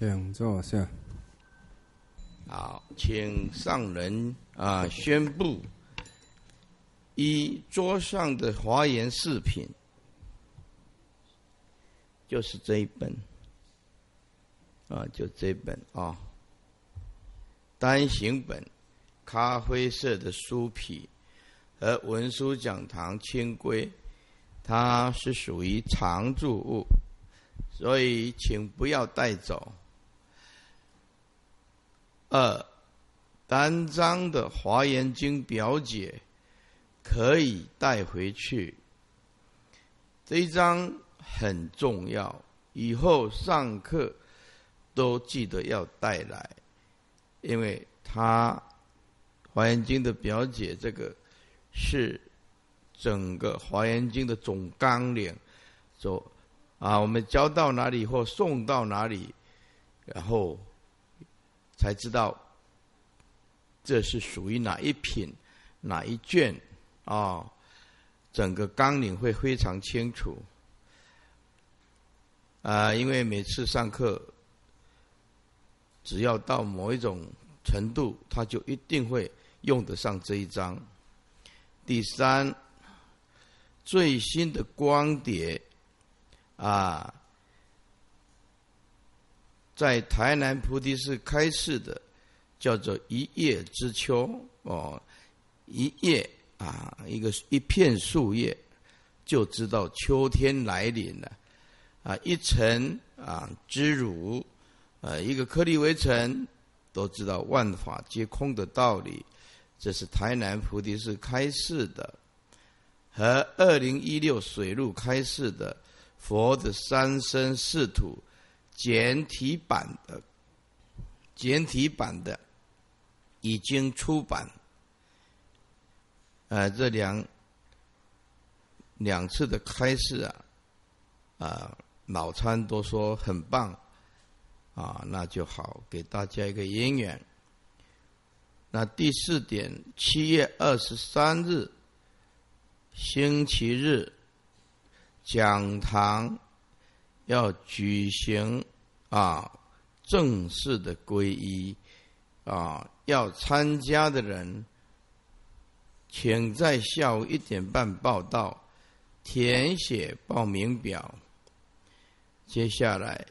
请坐下。好，请上人啊宣布，一桌上的华严饰品，就是这一本啊，就这本啊，单行本，咖啡色的书皮和文殊讲堂清规，它是属于常住物，所以请不要带走。二单张的《华严经》表解可以带回去，这一张很重要，以后上课都记得要带来，因为它《华严经》的表解，这个是整个《华严经》的总纲领，走啊，我们教到哪里或送到哪里，然后。才知道这是属于哪一品、哪一卷啊？整个纲领会非常清楚啊！因为每次上课，只要到某一种程度，他就一定会用得上这一章。第三，最新的光碟啊。在台南菩提寺开示的，叫做一叶知秋哦，一叶啊，一个一片树叶，就知道秋天来临了啊！一尘啊知汝，呃，一个颗粒微尘，都知道万法皆空的道理。这是台南菩提寺开示的，和二零一六水路开示的佛的三生四土。简体版的，简体版的已经出版。呃，这两两次的开示啊，啊，老参都说很棒，啊，那就好，给大家一个姻缘。那第四点，七月二十三日，星期日，讲堂。要举行啊正式的皈依啊，要参加的人，请在下午一点半报到，填写报名表。接下来，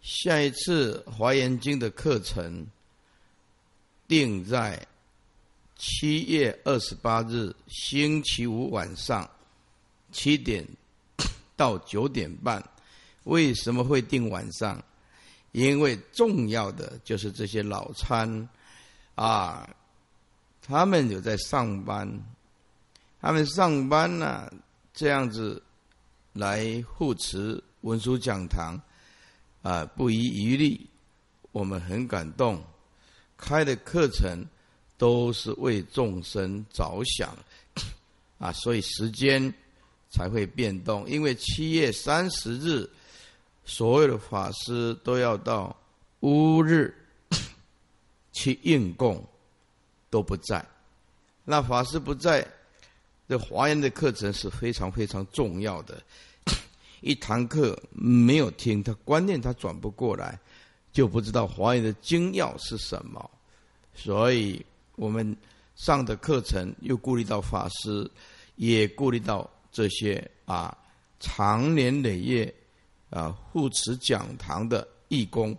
下一次《华严经》的课程定在七月二十八日星期五晚上七点。到九点半，为什么会定晚上？因为重要的就是这些老参啊，他们有在上班，他们上班呢，这样子来护持文殊讲堂啊，不遗余力。我们很感动，开的课程都是为众生着想啊，所以时间。才会变动，因为七月三十日，所有的法师都要到乌日 去应供，都不在。那法师不在，这华严的课程是非常非常重要的。一堂课没有听，他观念他转不过来，就不知道华严的精要是什么。所以我们上的课程又顾虑到法师，也顾虑到。这些啊，长年累月啊护持讲堂的义工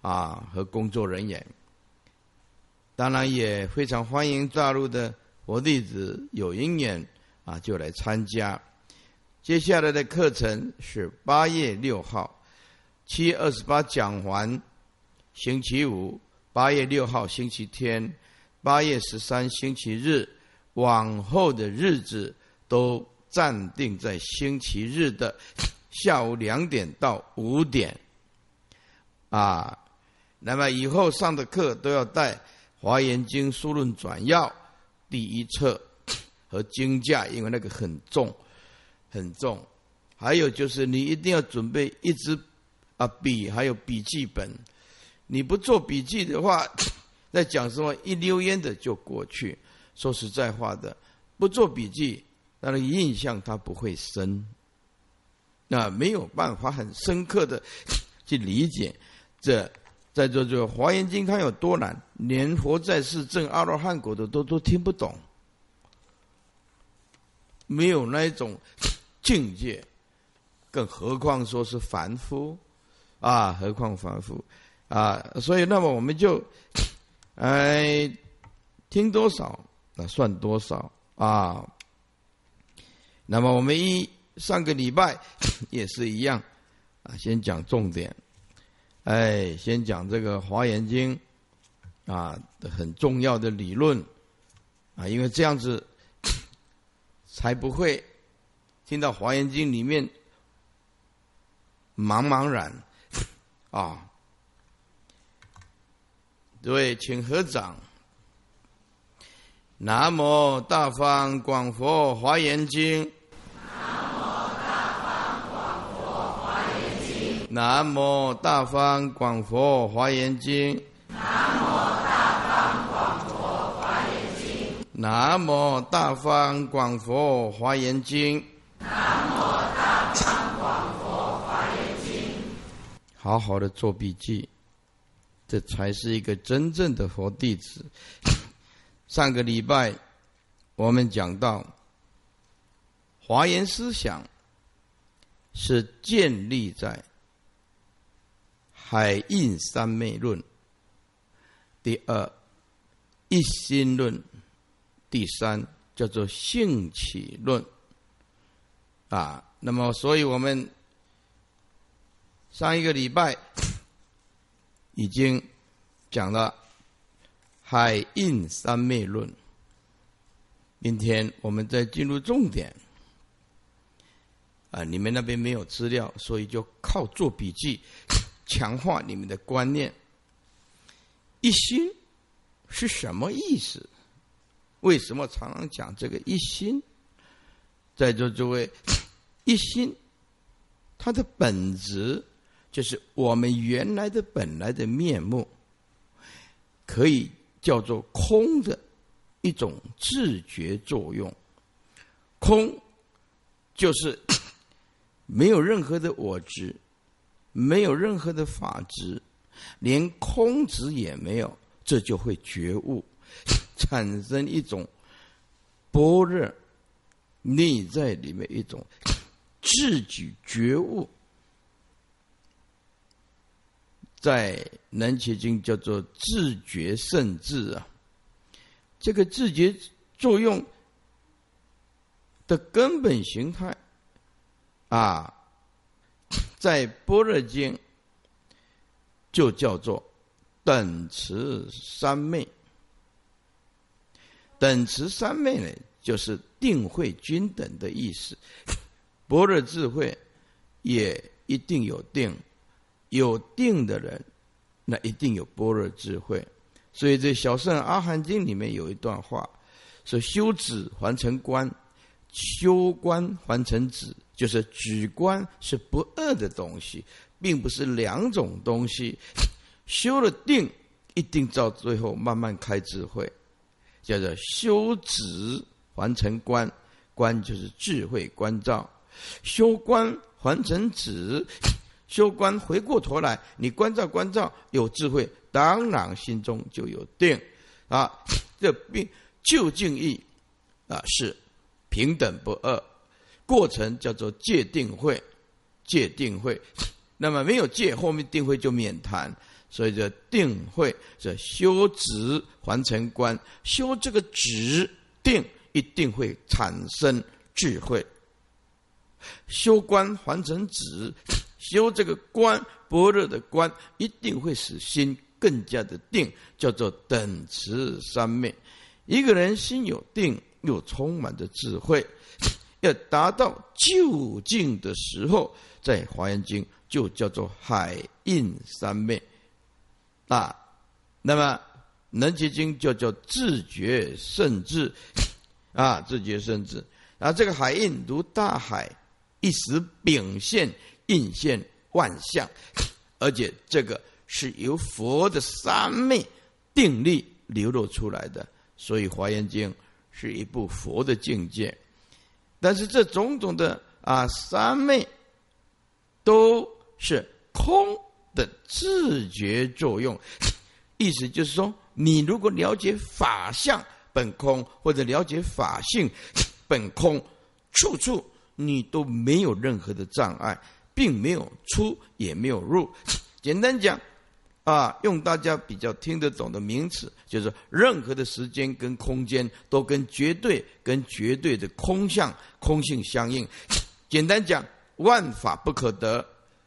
啊和工作人员，当然也非常欢迎大陆的佛弟子有因缘啊就来参加。接下来的课程是八月六号，七月二十八讲完，星期五；八月六号星期天，八月十三星期日，往后的日子都。暂定在星期日的下午两点到五点，啊，那么以后上的课都要带《华严经书论转要》第一册和经架，因为那个很重，很重。还有就是你一定要准备一支啊笔，还有笔记本。你不做笔记的话，在讲什么一溜烟的就过去。说实在话的，不做笔记。那个印象它不会深，那没有办法很深刻的 去理解这在座这个《华严经》，它有多难，连活在世证阿罗汉果的都都听不懂，没有那一种 境界，更何况说是凡夫啊？何况凡夫啊？所以，那么我们就 哎听多少，那算多少啊？那么我们一上个礼拜 也是一样啊，先讲重点，哎，先讲这个《华严经》啊很重要的理论啊，因为这样子 才不会听到《华严经》里面茫茫然啊。各位，请合掌。南无大方广佛华严经。南无大方广佛华严经。南无大方广佛华严经。南无大方广佛华严经。南无大方广佛华严经。好好的做笔记，这才是一个真正的佛弟子。上个礼拜，我们讲到华严思想是建立在海印三昧论，第二一心论，第三叫做性起论啊。那么，所以我们上一个礼拜已经讲了。海印三昧论。明天我们再进入重点。啊，你们那边没有资料，所以就靠做笔记，强化你们的观念。一心是什么意思？为什么常常讲这个一心？在座诸位，一心它的本质就是我们原来的本来的面目，可以。叫做空的一种自觉作用，空就是没有任何的我执，没有任何的法执，连空执也没有，这就会觉悟，产生一种般若内在里面一种自己觉悟。在《南齐经》叫做自觉圣智啊，这个自觉作用的根本形态啊，在《般若经》就叫做等持三昧。等持三昧呢，就是定慧均等的意思。般若智慧也一定有定。有定的人，那一定有般若智慧。所以，这小圣阿含经里面有一段话，说：“修止还成观，修观还成止。”就是止观是不二的东西，并不是两种东西。修了定，一定到最后慢慢开智慧，叫做修止还成观，观就是智慧关照，修观还成止。修观回过头来，你关照关照，有智慧，当然心中就有定啊。这并究竟义啊是平等不二，过程叫做戒定慧，戒定慧。那么没有戒，后面定慧就免谈。所以这定慧，这修止还成观，修这个止定，一定会产生智慧。修观还成止。修这个观般若的观，一定会使心更加的定，叫做等持三昧。一个人心有定，又充满着智慧，要达到究竟的时候，在华严经就叫做海印三昧。啊，那么能结经就叫自觉圣智，啊，自觉圣智。啊，这个海印如大海，一时秉现。应现万象，而且这个是由佛的三昧定力流露出来的，所以《华严经》是一部佛的境界。但是这种种的啊三昧，都是空的自觉作用。意思就是说，你如果了解法相本空，或者了解法性本空，处处你都没有任何的障碍，并没有出也没有入。简单讲。啊，用大家比较听得懂的名词，就是任何的时间跟空间都跟绝对、跟绝对的空相、空性相应。简单讲，万法不可得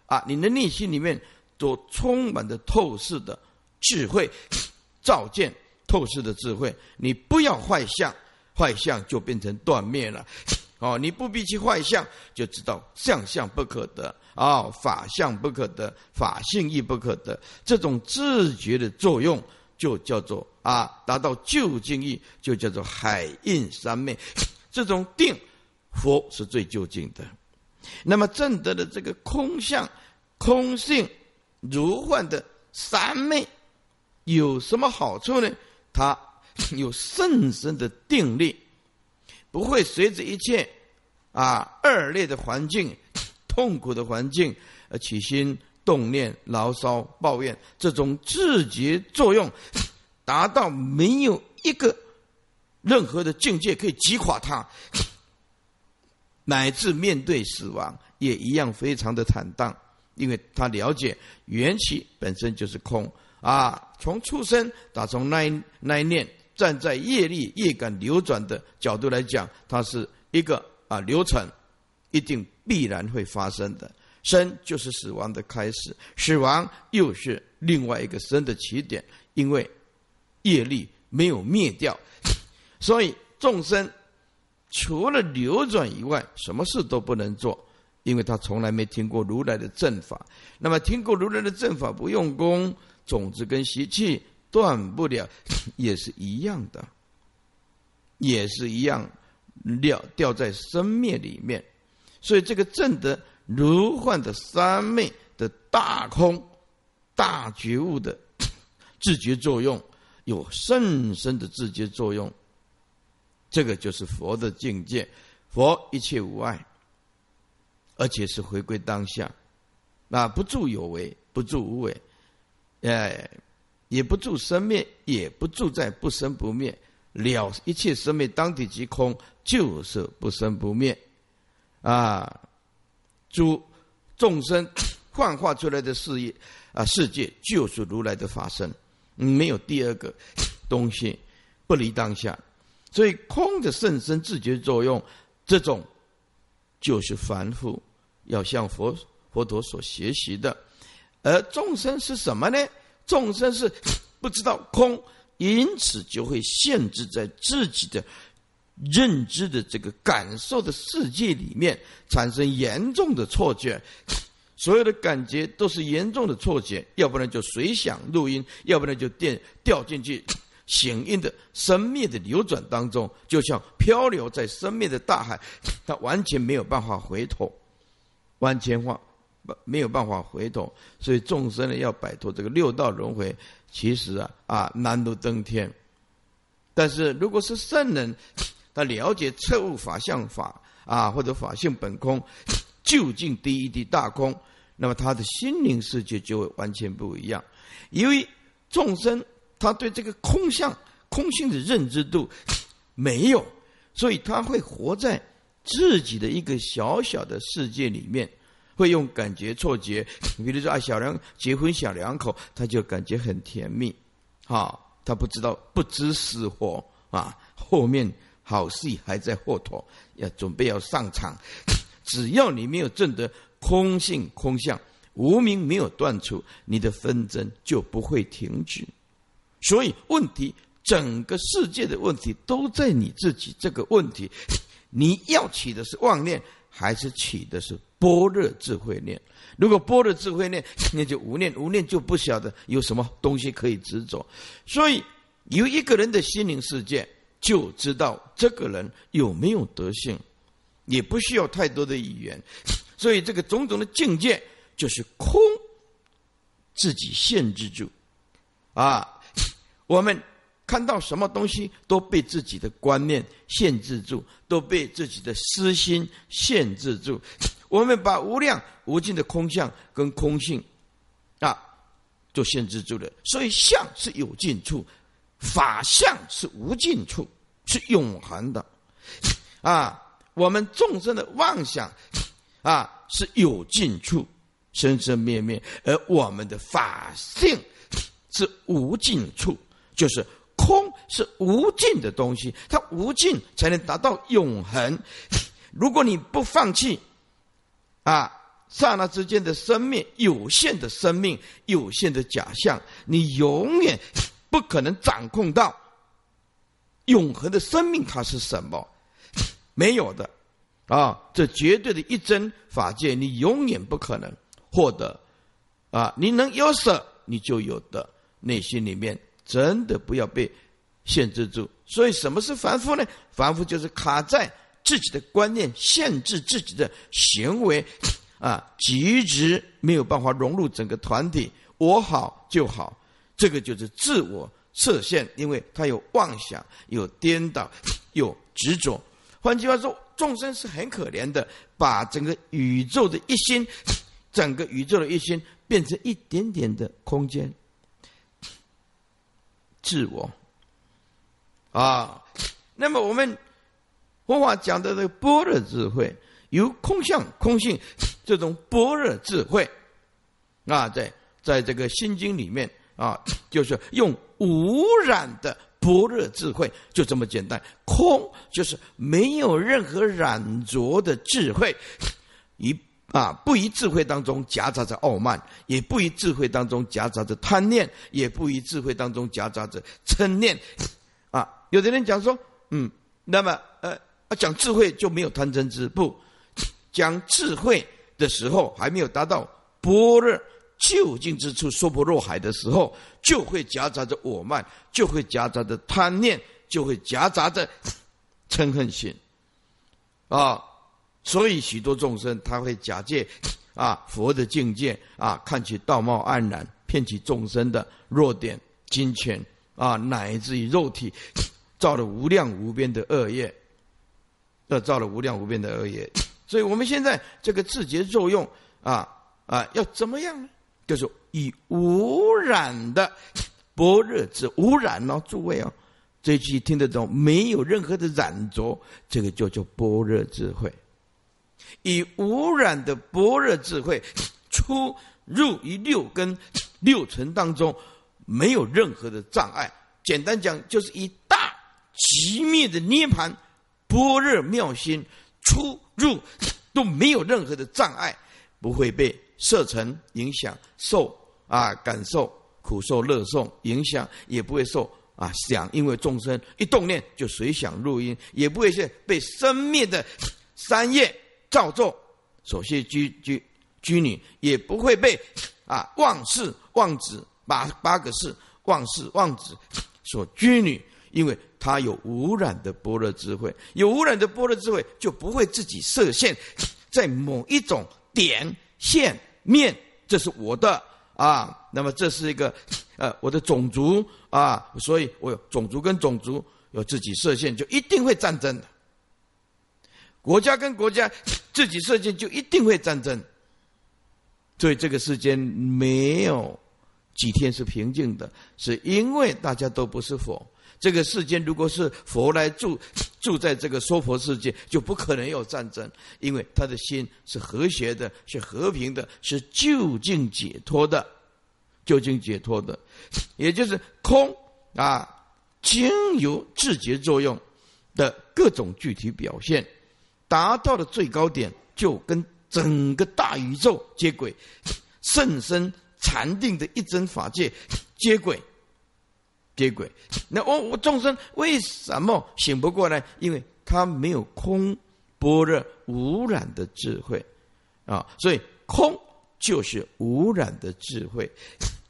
啊！你的内心里面都充满着透视的智慧，照见透视的智慧。你不要坏相，坏相就变成断灭了。哦，你不必去坏相，就知道相相不可得。啊，法相不可得，法性亦不可得。这种自觉的作用，就叫做啊，达到究竟义，就叫做海印三昧。这种定，佛是最究竟的。那么正德的这个空相、空性、如幻的三昧，有什么好处呢？它 有甚深的定力，不会随着一切啊恶劣的环境。痛苦的环境，而起心动念、牢骚、抱怨，这种自觉作用，达到没有一个任何的境界可以击垮他，乃至面对死亡也一样非常的坦荡，因为他了解缘起本身就是空啊。从出生打从那一那一念，站在业力业感流转的角度来讲，它是一个啊流程。一定必然会发生的，生就是死亡的开始，死亡又是另外一个生的起点。因为业力没有灭掉，所以众生除了流转以外，什么事都不能做，因为他从来没听过如来的正法。那么听过如来的正法不用功，种子跟习气断不了，也是一样的，也是一样掉掉在生灭里面。所以，这个正德如幻的三昧的大空、大觉悟的 自觉作用，有甚深的自觉作用。这个就是佛的境界。佛一切无碍，而且是回归当下，啊不住有为，不住无为，哎，也不住生灭，也不住在不生不灭，了一切生灭当体即空，就是不生不灭。啊，诸众生 幻化出来的事业啊，世界就是如来的法身，没有第二个东西不离当下，所以空的甚深自觉作用，这种就是凡夫要向佛佛陀所学习的，而众生是什么呢？众生是 不知道空，因此就会限制在自己的。认知的这个感受的世界里面产生严重的错觉，所有的感觉都是严重的错觉，要不然就随想录音，要不然就电掉进去 醒音的生灭的流转当中，就像漂流在生灭的大海，他完全没有办法回头，完全化没有办法回头，所以众生呢要摆脱这个六道轮回，其实啊啊难如登天，但是如果是圣人。他了解彻悟法相法啊，或者法性本空，究竟第一滴大空，那么他的心灵世界就会完全不一样。因为众生他对这个空相、空性的认知度没有，所以他会活在自己的一个小小的世界里面，会用感觉错觉。比如说啊，小两结婚小两口，他就感觉很甜蜜，啊，他不知道不知死活啊，后面。好戏还在后头，要准备要上场。只要你没有证得空性空相，无名没有断除，你的纷争就不会停止。所以问题，整个世界的问题都在你自己这个问题。你要起的是妄念，还是起的是般若智慧念？如果般若智慧念，那就无念，无念就不晓得有什么东西可以执着。所以有一个人的心灵世界。就知道这个人有没有德性，也不需要太多的语言，所以这个种种的境界就是空，自己限制住，啊，我们看到什么东西都被自己的观念限制住，都被自己的私心限制住，我们把无量无尽的空相跟空性啊，就限制住了。所以相是有尽处，法相是无尽处，是永恒的。啊，我们众生的妄想啊是有尽处，生生灭灭；而我们的法性是无尽处，就是空是无尽的东西，它无尽才能达到永恒。如果你不放弃，啊，刹那之间的生命，有限的生命，有限的假象，你永远不可能掌控到永恒的生命，它是什么？没有的，啊，这绝对的一真法界，你永远不可能获得。啊，你能有舍，你就有的。内心里面真的不要被限制住。所以，什么是凡夫呢？凡夫就是卡在。自己的观念限制自己的行为，啊，极致没有办法融入整个团体。我好就好，这个就是自我设限，因为他有妄想、有颠倒、有执着。换句话说，众生是很可怜的，把整个宇宙的一心，整个宇宙的一心变成一点点的空间，自我啊。那么我们。佛法讲的这个般若智慧，由空相、空性 这种般若智慧，啊，在在这个心经里面啊，就是用无染的般若智慧，就这么简单。空就是没有任何染着的智慧，一啊，不于智慧当中夹杂着傲慢，也不于智慧当中夹杂着贪念，也不于智慧当中夹杂着嗔念。啊，有的人讲说，嗯，那么。讲智慧就没有贪嗔痴，不讲智慧的时候，还没有达到般若究竟之处，说不若海的时候，就会夹杂着我慢，就会夹杂着贪念，就会夹杂着嗔恨心啊。所以许多众生他会假借啊佛的境界啊，看起道貌岸然，骗取众生的弱点、金钱啊，乃至于肉体，造了无量无边的恶业。要造了无量无边的恶业，所以我们现在这个自觉作用啊啊，要怎么样呢？就是以无染的 般若之无染哦，诸位哦，这句听得懂？没有任何的染着，这个就叫般若智慧。以无染的般若智慧 出入于六根六尘当中，没有任何的障碍。简单讲，就是以大极灭的涅盘。般若妙心出入都没有任何的障碍，不会被色尘影响，受啊感受苦受乐受影响，也不会受啊想，因为众生一动念就随想入音，也不会是被生灭的三业造作所系居居居女，也不会被啊妄事妄子八八个事妄事妄子所居女，因为。他有污染的般若智慧，有污染的般若智慧，就不会自己设限 在某一种点线面，这是我的啊。那么这是一个 呃我的种族啊，所以我有种族跟种族有自己设限，就一定会战争的。国家跟国家 自己设限，就一定会战争。所以这个世间没有几天是平静的，是因为大家都不是佛。这个世间，如果是佛来住住在这个娑婆世界，就不可能有战争，因为他的心是和谐的，是和平的，是究竟解脱的，究竟解脱的，也就是空啊，经由自觉作用的各种具体表现，达到了最高点，就跟整个大宇宙接轨，甚深禅定的一真法界接轨。接轨，那我我众生为什么醒不过来？因为他没有空般若无染的智慧啊，所以空就是无染的智慧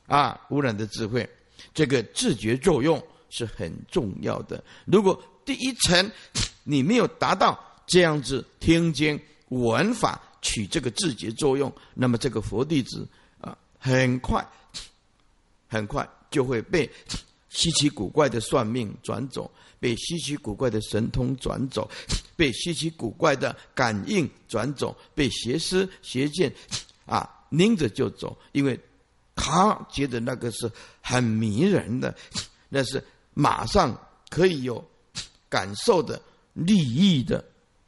啊，无染的智慧，这个自觉作用是很重要的。如果第一层你没有达到这样子听经闻法取这个自觉作用，那么这个佛弟子啊，很快很快就会被。稀奇古怪的算命转走，被稀奇古怪的神通转走，被稀奇古怪的感应转走，被邪师邪见 啊拎着就走。因为他觉得那个是很迷人的，那是马上可以有感受的利益的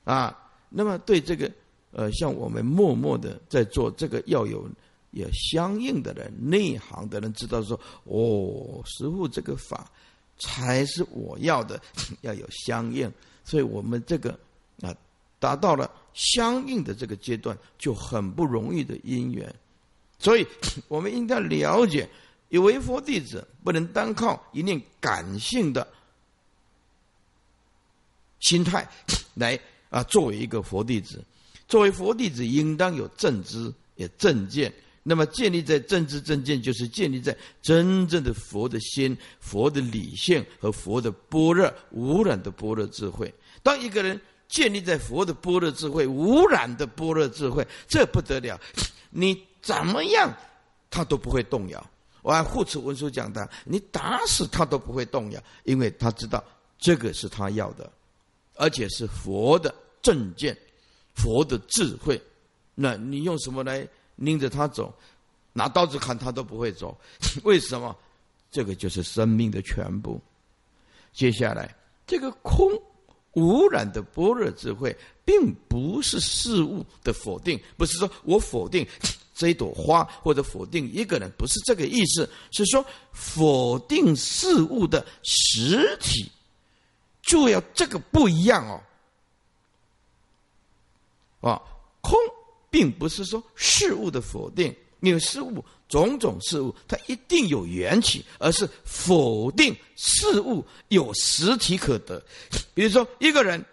啊。那么对这个呃，像我们默默的在做这个，要有有相应的人、内行的人知道说，哦，师傅这个法才是我要的，要有相应。所以我们这个啊，达到了相应的这个阶段，就很不容易的因缘。所以，我们应该了解，有为佛弟子不能单靠一念感性的心态 来啊，作为一个佛弟子。作为佛弟子，应当有正知、也正见。那么，建立在政治正见，就是建立在真正的佛的心、佛的理性和佛的般若无染的般若智慧。当一个人建立在佛的般若智慧、无染的般若智慧，这不得了，你。怎么样，他都不会动摇。我按护持文书讲的，你打死他都不会动摇，因为他知道这个是他要的，而且是佛的正见、佛的智慧。那你用什么来拎着他走？拿刀子砍他都不会走。为什么？这个就是生命的全部。接下来，这个空无染的般若智慧，并不是事物的否定，不是说我否定。这一朵花，或者否定一个人，不是这个意思，是说否定事物的实体，就要这个不一样哦。啊，空并不是说事物的否定，因为事物种种事物它一定有缘起，而是否定事物有实体可得。比如说一个人，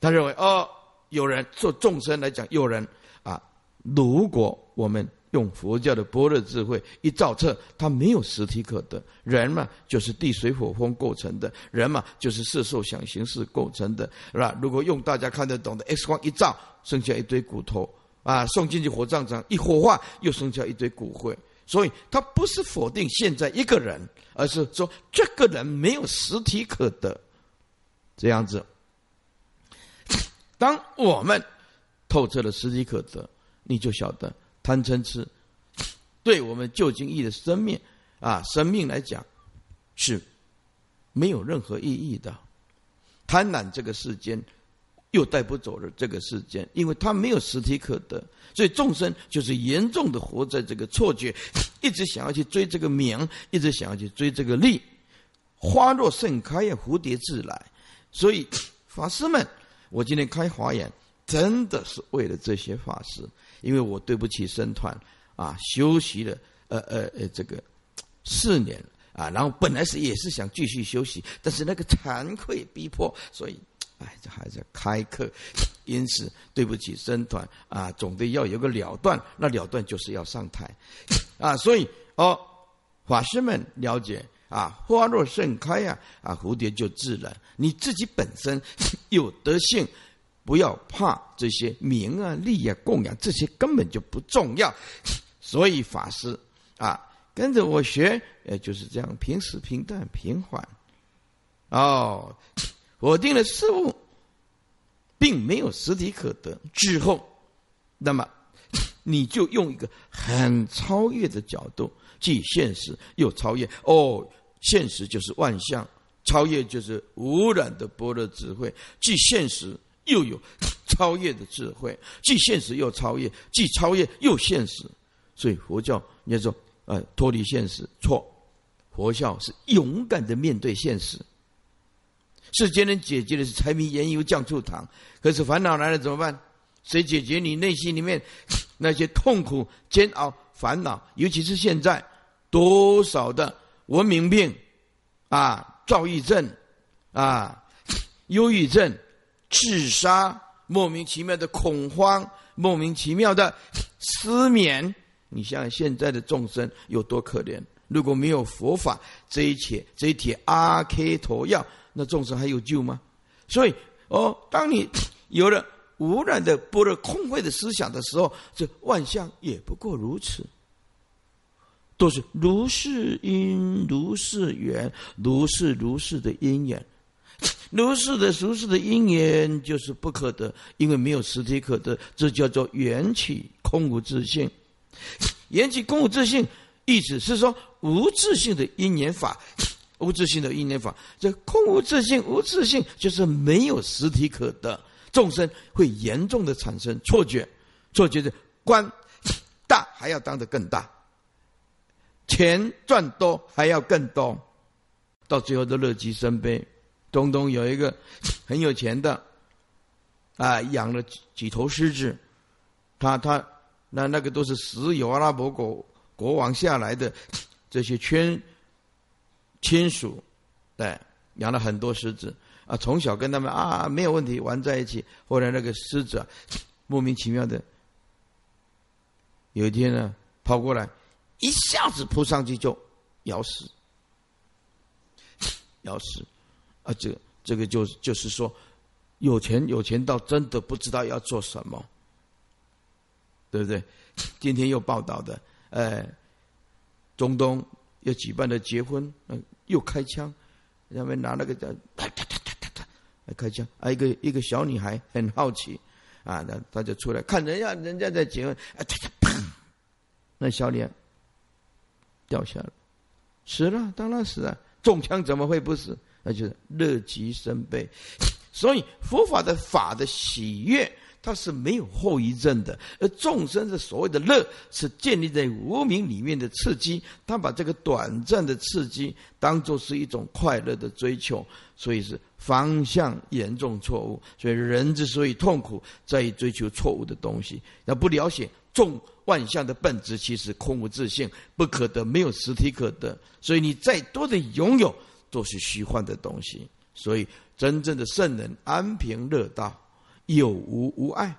他认为哦，有人做众生来讲，有人啊。如果我们用佛教的般若智慧一照彻，它没有实体可得。人嘛，就是地水火风构成的；人嘛，就是色受想行识构成的，是吧？如果用大家看得懂的 X 光一照，剩下一堆骨头啊，送进去火葬场一火化，又剩下一堆骨灰。所以，它不是否定现在一个人，而是说这个人没有实体可得。这样子，当我们透彻了实体可得。你就晓得贪嗔痴，对我们究竟义的生命啊，生命来讲是没有任何意义的。贪婪这个世间又带不走了这个世间，因为它没有实体可得，所以众生就是严重的活在这个错觉，一直想要去追这个名，一直想要去追这个利。花若盛开呀，蝴蝶自来。所以 法师们，我今天开华眼，真的是为了这些法师。因为我对不起僧团啊，休息了呃呃呃这个四年啊，然后本来是也是想继续休息，但是那个惭愧逼迫，所以哎，这还在开课，因此对不起僧团啊，总得要有个了断，那了断就是要上台啊，所以哦，法师们了解啊，花若盛开呀啊，蝴蝶就自然，你自己本身有德性。不要怕这些名啊、利啊、供养，这些根本就不重要。所以法师啊，跟着我学，呃，就是这样平时平淡平缓。哦，否定了事物，并没有实体可得之后，那么 你就用一个很超越的角度，既现实又超越。哦，现实就是万象，超越就是无染的般若智慧，既现实。又有超越的智慧，既现实又超越，既超越又现实，所以佛教你要说，呃，脱离现实错，佛教是勇敢的面对现实。世间人解决的是柴米盐油酱醋糖，可是烦恼来了怎么办？谁解决你内心里面 那些痛苦、煎熬、烦恼？尤其是现在多少的文明病啊，躁郁症啊，忧郁症。自杀，莫名其妙的恐慌，莫名其妙的失眠。你想想现在的众生有多可怜？如果没有佛法这一切这一帖阿 K 陀药，那众生还有救吗？所以，哦，当你有了无染的波若空慧的思想的时候，这万象也不过如此，都是如是因，如是缘，如是如是的因缘。如是的、如是的因缘就是不可得，因为没有实体可得，这叫做缘起空无自性。缘起空无自性，意思是说无自性的因缘法，无自性的因缘法，这空无自性，无自性就是没有实体可得，众生会严重的产生错觉，错觉的官大还要当得更大，钱赚多还要更多，到最后都乐极生悲。东东有一个 很有钱的，啊，养了几几头狮子，他他那那个都是石油阿拉伯国国王下来的 这些亲亲属，对，养了很多狮子啊，从小跟他们啊没有问题玩在一起，后来那个狮子 莫名其妙的有一天呢跑过来，一下子扑上去就咬死，咬死。啊，这这个就就是说，有钱有钱到真的不知道要做什么，对不对？今天又报道的，哎，中东又举办了结婚，嗯，又开枪，他们拿那个叫，开枪。啊，一个一个小女孩很好奇，啊，那他就出来看人家人家在结婚，啊，啪啪，那小脸掉下来，死了，当然死了，中枪怎么会不死？那就是乐极生悲，所以佛法的法的喜悦，它是没有后遗症的。而众生的所谓的乐，是建立在无名里面的刺激，他把这个短暂的刺激当做是一种快乐的追求，所以是方向严重错误。所以人之所以痛苦，在于追求错误的东西，那不了解众万象的本质，其实空无自性，不可得，没有实体可得。所以你再多的拥有。都是虚幻的东西，所以真正的圣人安平乐道，有无无碍，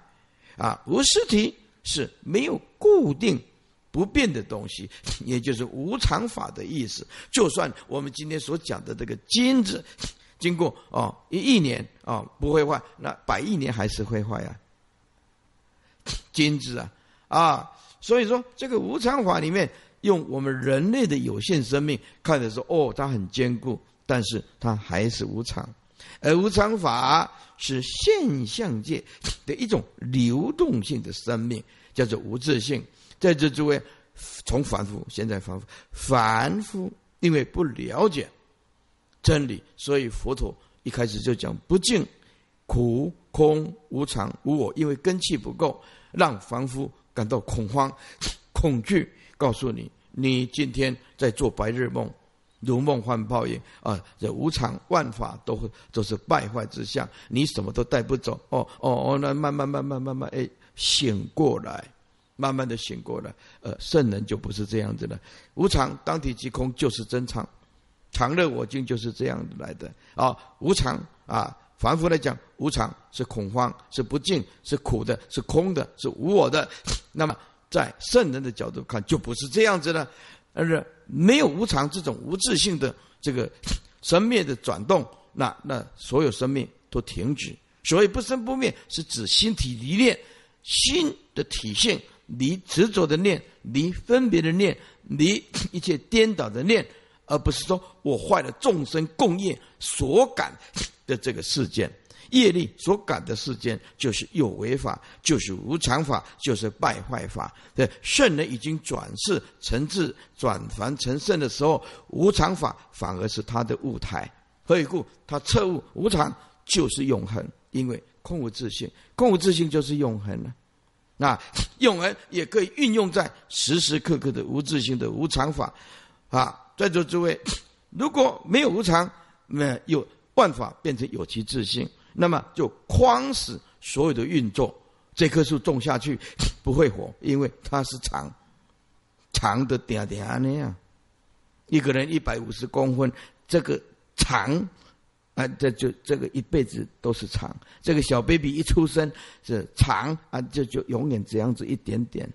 啊，无实体是没有固定不变的东西，也就是无常法的意思。就算我们今天所讲的这个金子，经过哦一亿年啊不会坏，那百亿年还是会坏呀。金子啊啊，所以说这个无常法里面。用我们人类的有限生命看的时候，哦，它很坚固，但是它还是无常。而无常法是现象界的一种流动性的生命，叫做无自性。在这诸位，从凡夫现在凡夫，凡夫因为不了解真理，所以佛陀一开始就讲不净、苦、空、无常、无我，因为根气不够，让凡夫感到恐慌、恐惧。告诉你，你今天在做白日梦，如梦幻泡影啊！这无常万法都会都是败坏之相，你什么都带不走。哦哦哦，那慢慢慢慢慢慢，哎，醒过来，慢慢的醒过来。呃，圣人就不是这样子的，无常当体即空就是真常，常乐我净就是这样来的啊！无常啊，凡夫来讲，无常是恐慌，是不净，是苦的，是空的，是无我的。那么。在圣人的角度看，就不是这样子了，而是没有无常这种无自性的这个生灭的转动，那那所有生命都停止。所谓不生不灭，是指心体离念，心的体性离执着的念，离分别的念，离一切颠倒的念，而不是说我坏了众生共业所感的这个事件。业力所感的世间，就是有为法，就是无常法，就是败坏法。对，圣人已经转世成智、转凡成圣的时候，无常法反而是他的舞台。何以故？他彻悟无常就是永恒，因为空无自性，空无自性就是永恒了。那 永恒也可以运用在时时刻刻的无自性的无常法。啊，在座诸位，如果没有无常，那有万法变成有其自性。那么就框死所有的运作，这棵树种下去 不会活，因为它是长，长的点点那样。一个人一百五十公分，这个长啊，这就这个一辈子都是长。这个小 baby 一出生是长啊，就就永远这样子一点点，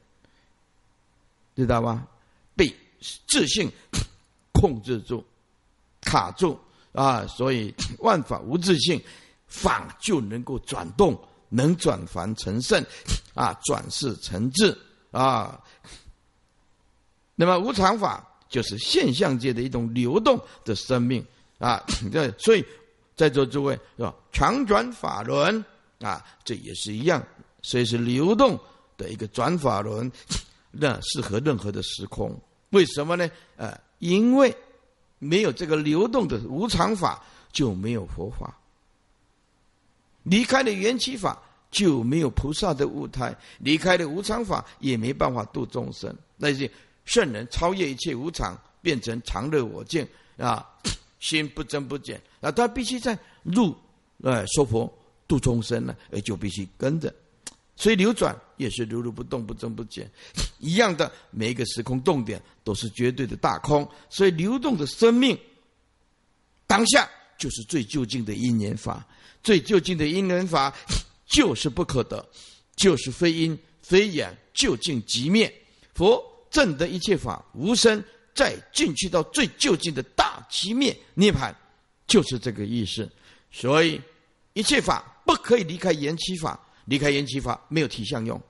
知道吗？被自信 控制住、卡住啊，所以 万法无自信。法就能够转动，能转凡成圣，啊，转世成智啊。那么无常法就是现象界的一种流动的生命啊。这所以在座诸位是吧？常转法轮啊，这也是一样，所以是流动的一个转法轮，那适合任何的时空。为什么呢？呃，因为没有这个流动的无常法，就没有佛法。离开了缘起法，就没有菩萨的舞台；离开了无常法，也没办法度众生。那些圣人超越一切无常，变成常乐我净啊，心不增不减啊，他必须在入呃说佛度众生呢，呃就必须跟着。所以流转也是如如不动，不增不减，一样的。每一个时空动点都是绝对的大空，所以流动的生命当下就是最究竟的因缘法。最究竟的因缘法就是不可得，就是非因非缘，究竟即灭。佛证得一切法无生，再进去到最究竟的大即灭涅盘，就是这个意思。所以一切法不可以离开缘起法。离开缘起法没有体相用，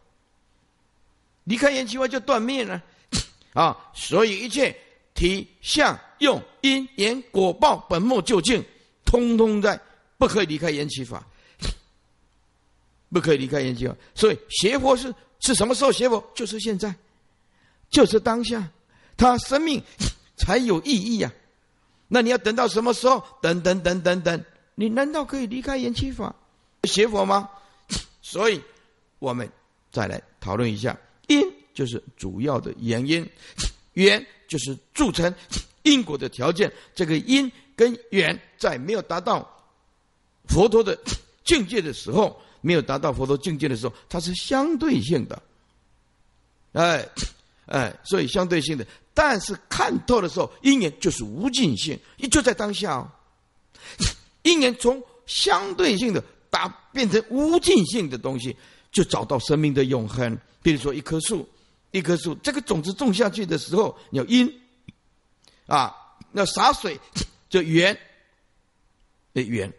离开缘起法就断灭了啊！所以一切体相用因缘果报本末究竟，通通在不可以离开缘起法，不可以离开缘起法。所以邪佛是是什么时候邪佛？就是现在，就是当下，他生命 才有意义呀。那你要等到什么时候？等等等等等，你难道可以离开缘起法邪佛吗？所以，我们再来讨论一下，因就是主要的原因，缘就是铸成因果的条件。这个因跟缘在没有达到佛陀的 境界的时候，没有达到佛陀境界的时候，它是相对性的。哎，哎，所以相对性的。但是看透的时候，因缘就是无尽性，也就在当下哦。因缘从相对性的。打变成无尽性的东西，就找到生命的永恒。比如说一棵树，一棵树，这个种子种下去的时候，有因啊，那洒水就缘，的缘，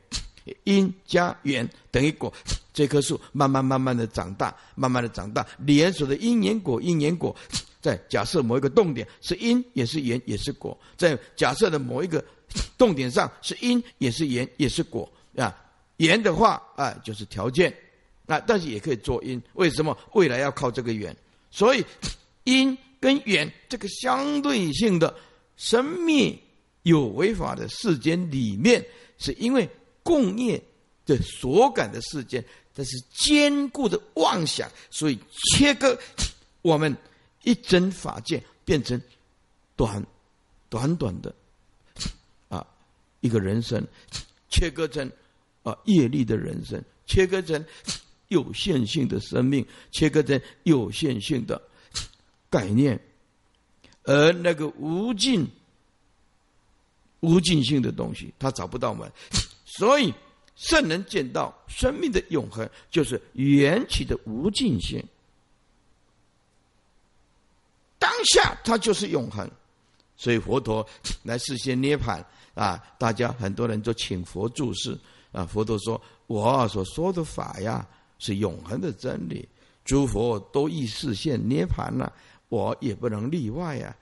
因加缘等于果。这棵树慢慢慢慢的长大，慢慢的长大，连锁的因缘果，因缘果。在假设某一个动点是因，也是缘，也是果。在假设的某一个动点上是因，也是缘，也是果啊。缘的话，啊，就是条件，啊，但是也可以做因。为什么未来要靠这个缘？所以因跟缘这个相对性的生灭有为法的世间里面，是因为共业的所感的世间，这是坚固的妄想，所以切割我们一针法界变成短短短的啊一个人生，切割成。啊，业力的人生切割成有限性的生命，切割成有限性的概念，而那个无尽、无尽性的东西，他找不到门。所以圣人见到生命的永恒，就是缘起的无尽性。当下它就是永恒，所以佛陀来实现涅盘啊！大家很多人都请佛注释。啊，佛陀说：“我所说的法呀，是永恒的真理。诸佛都已实现涅盘了，我也不能例外呀，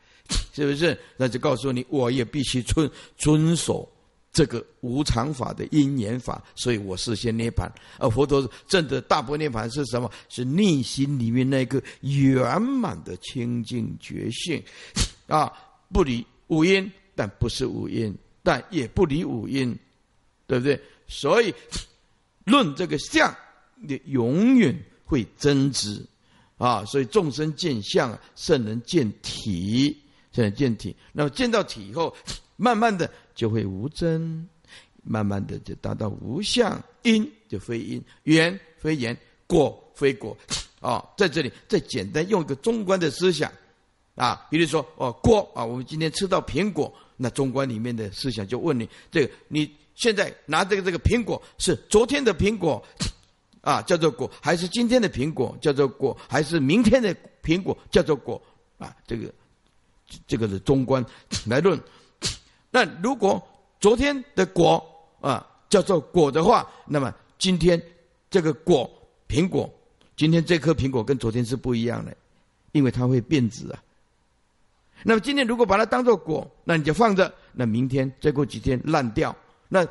是不是？那就告诉你，我也必须遵遵守这个无常法的因缘法，所以我事先涅盘。而佛陀证的大波涅盘是什么？是内心里面那个圆满的清净觉性 啊，不离五因，但不是五因，但也不离五因，对不对？”所以，论这个相，你永远会增值啊！所以众生见相，圣人见体，圣人见体。那么见到体以后，慢慢的就会无真，慢慢的就达到无相，因就非因，缘非缘，果非果。啊，在这里再简单用一个中观的思想啊，比如说哦，果啊，我们今天吃到苹果，那中观里面的思想就问你，这个你。现在拿这个这个苹果是昨天的苹果，啊，叫做果，还是今天的苹果叫做果，还是明天的苹果叫做果？啊，这个这个是中观来论。那如果昨天的果啊叫做果的话，那么今天这个果苹果，今天这颗苹果跟昨天是不一样的，因为它会变质啊。那么今天如果把它当做果，那你就放着，那明天再过几天烂掉。那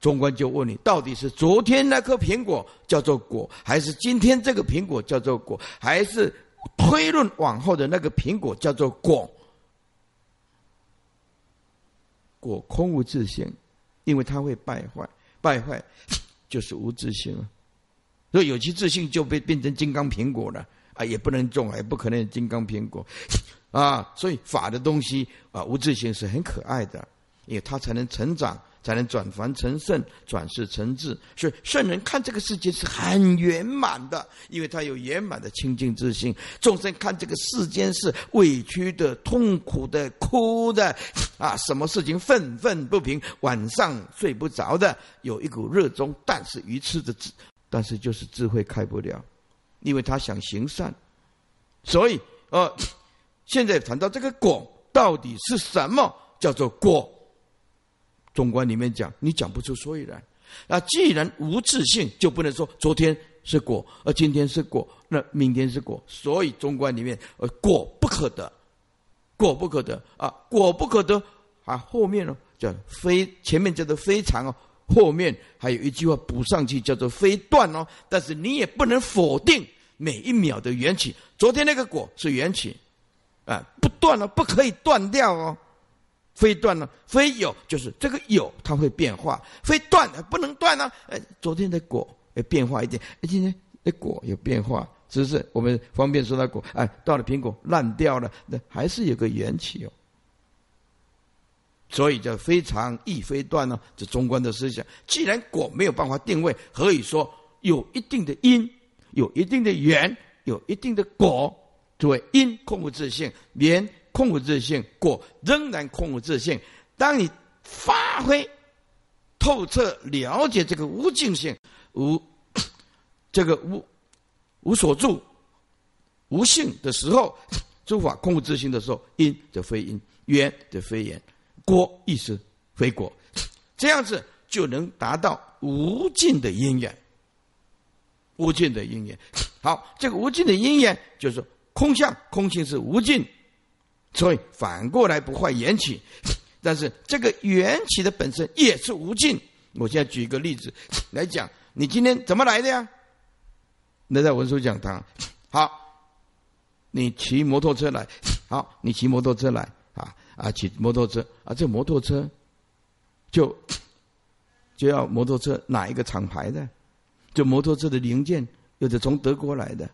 中观就问你，到底是昨天那颗苹果叫做果，还是今天这个苹果叫做果，还是推论往后的那个苹果叫做果，果空无自性，因为它会败坏，败坏就是无自性啊。所以有其自性就被变成金刚苹果了啊，也不能种，也不可能金刚苹果啊。所以法的东西啊，无自性是很可爱的，因为它才能成长。才能转凡成圣，转世成智。所以圣人看这个世界是很圆满的，因为他有圆满的清净之心。众生看这个世间是委屈的、痛苦的、哭的，啊，什么事情愤愤不平，晚上睡不着的，有一股热衷，但是愚痴的智，但是就是智慧开不了，因为他想行善。所以，呃，现在谈到这个果到底是什么，叫做果。中观里面讲，你讲不出所以然。那既然无自性，就不能说昨天是果，而今天是果，那明天是果。所以中观里面，呃，果不可得，果不可得啊，果不可得啊。后面呢叫非，前面叫做非常哦，后面还有一句话补上去，叫做非断哦。但是你也不能否定每一秒的缘起。昨天那个果是缘起，啊，不断了，不可以断掉哦。非断呢？非有，就是这个有，它会变化；非断，不能断呢。哎，昨天的果哎变化一点，哎，今天的果有变化，只是我们方便说到果。哎，到了苹果烂掉了，那还是有个缘起哦。所以叫非常亦非断呢，这中观的思想。既然果没有办法定位，何以说有一定的因，有一定的缘，有一定的果？作为因空无自性，缘。空无自性，果仍然空无自性。当你发挥透彻了解这个无尽性、无 这个无无所住、无性的时候，诸法空无自性的时候，因则非因，缘则非缘，果亦是非果。这样子就能达到无尽的因缘，无尽的因缘。好，这个无尽的因缘就是空相，空性是无尽。所以反过来不坏缘起，但是这个缘起的本身也是无尽。我现在举一个例子 来讲，你今天怎么来的呀？那在文殊讲堂，好，你骑摩托车来，好，你骑摩托车来啊啊，骑摩托车啊，这摩托车就就要摩托车哪一个厂牌的？就摩托车的零件，有的从德国来的，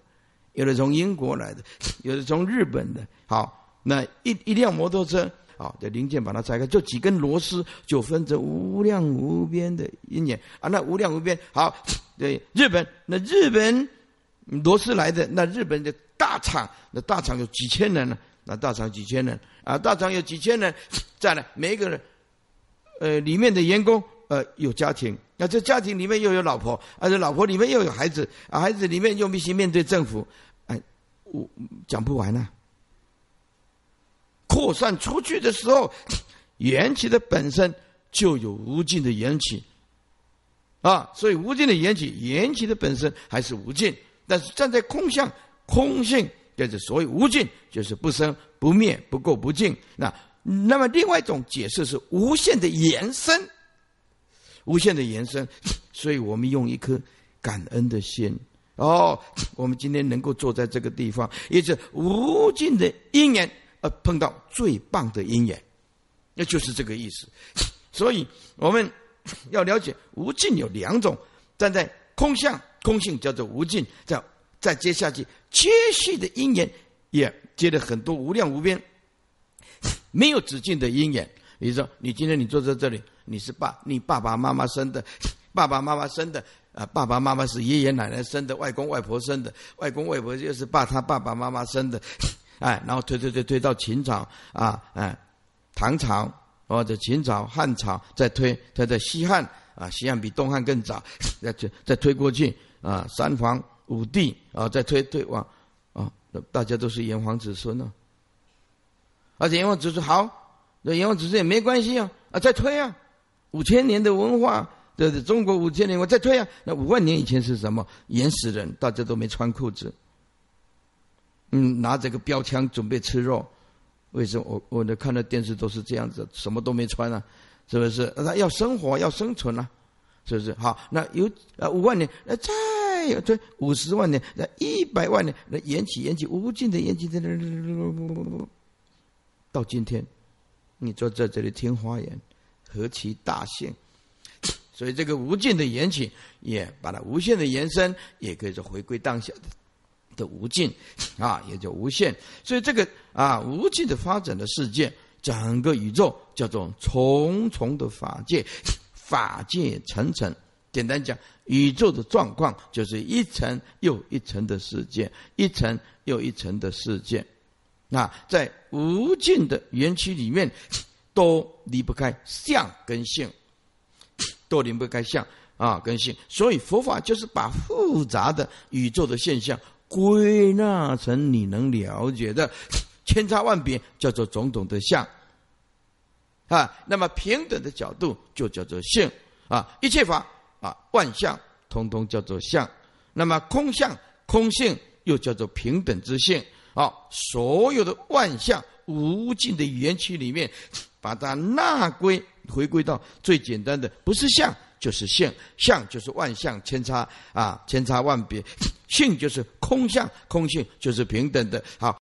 有的从英国来的，有的从日本的，好。那一一辆摩托车，啊，的零件把它拆开，就几根螺丝，就分成无量无边的因缘啊。那无量无边，好，对日本，那日本螺丝来的，那日本的大厂，那大厂有几千人呢？那大厂几千人啊，大厂有几千人，在呢，每一个人，呃，里面的员工，呃，有家庭，那这家庭里面又有老婆，而且老婆里面又有孩子，啊，孩子里面又必须面对政府，哎，我讲不完呢。扩散出去的时候，缘起的本身就有无尽的缘起，啊，所以无尽的缘起，缘起的本身还是无尽。但是站在空相、空性，就是所谓无尽，就是不生不灭、不垢不净。那那么另外一种解释是无限的延伸，无限的延伸。所以我们用一颗感恩的心，哦，我们今天能够坐在这个地方，也是无尽的因缘。而碰到最棒的因缘，那就是这个意思。所以我们要了解无尽有两种，站在空相空性叫做无尽，再再接下去接续的因缘也接了很多无量无边、没有止境的因缘。比如说，你今天你坐在这里，你是爸，你爸爸妈妈生的，爸爸妈妈生的，啊，爸爸妈妈是爷爷奶奶生的，外公外婆生的，外公外婆又是爸他爸爸妈妈生的。哎，然后推推推推到秦朝啊，哎，唐朝或者秦朝、汉朝，再推推到西汉啊，西汉比东汉更早，再再推过去啊，三皇五帝啊，再推推往啊，大家都是炎黄子孙呢。而且炎黄子孙好，那炎黄子孙也没关系啊，啊，再推啊，五千年的文化，这是中国五千年，我再推啊，那五万年以前是什么？原始人，大家都没穿裤子。嗯，拿着个标枪准备吃肉，为什么？我我的看的电视都是这样子，什么都没穿啊，是不是？他要生活，要生存啊，是不是？好，那有呃五万年，那再有这五十万年，那一百万年，那延起延起无尽的延起，到今天，你坐在这里听花言，何其大幸！所以这个无尽的缘起，也把它无限的延伸，也可以说回归当下的的无尽 啊，也叫无限。所以这个啊无尽的发展的世界，整个宇宙叫做重重的法界，法界层层。简单讲，宇宙的状况就是一层又一层的世界，一层又一层的世界。那在无尽的园区里面，都离不开相跟性。都离不开相啊，跟性，所以佛法就是把复杂的宇宙的现象归纳成你能了解的千差万别，叫做种种的相啊。那么平等的角度就叫做性啊，一切法啊，万象通通叫做相。那么空相、空性又叫做平等之性啊。所有的万象无尽的缘起里面，把它纳归。回归到最简单的，不是相就是性，相就是万象千差啊，千差万别；性就是空相，空性就是平等的。好，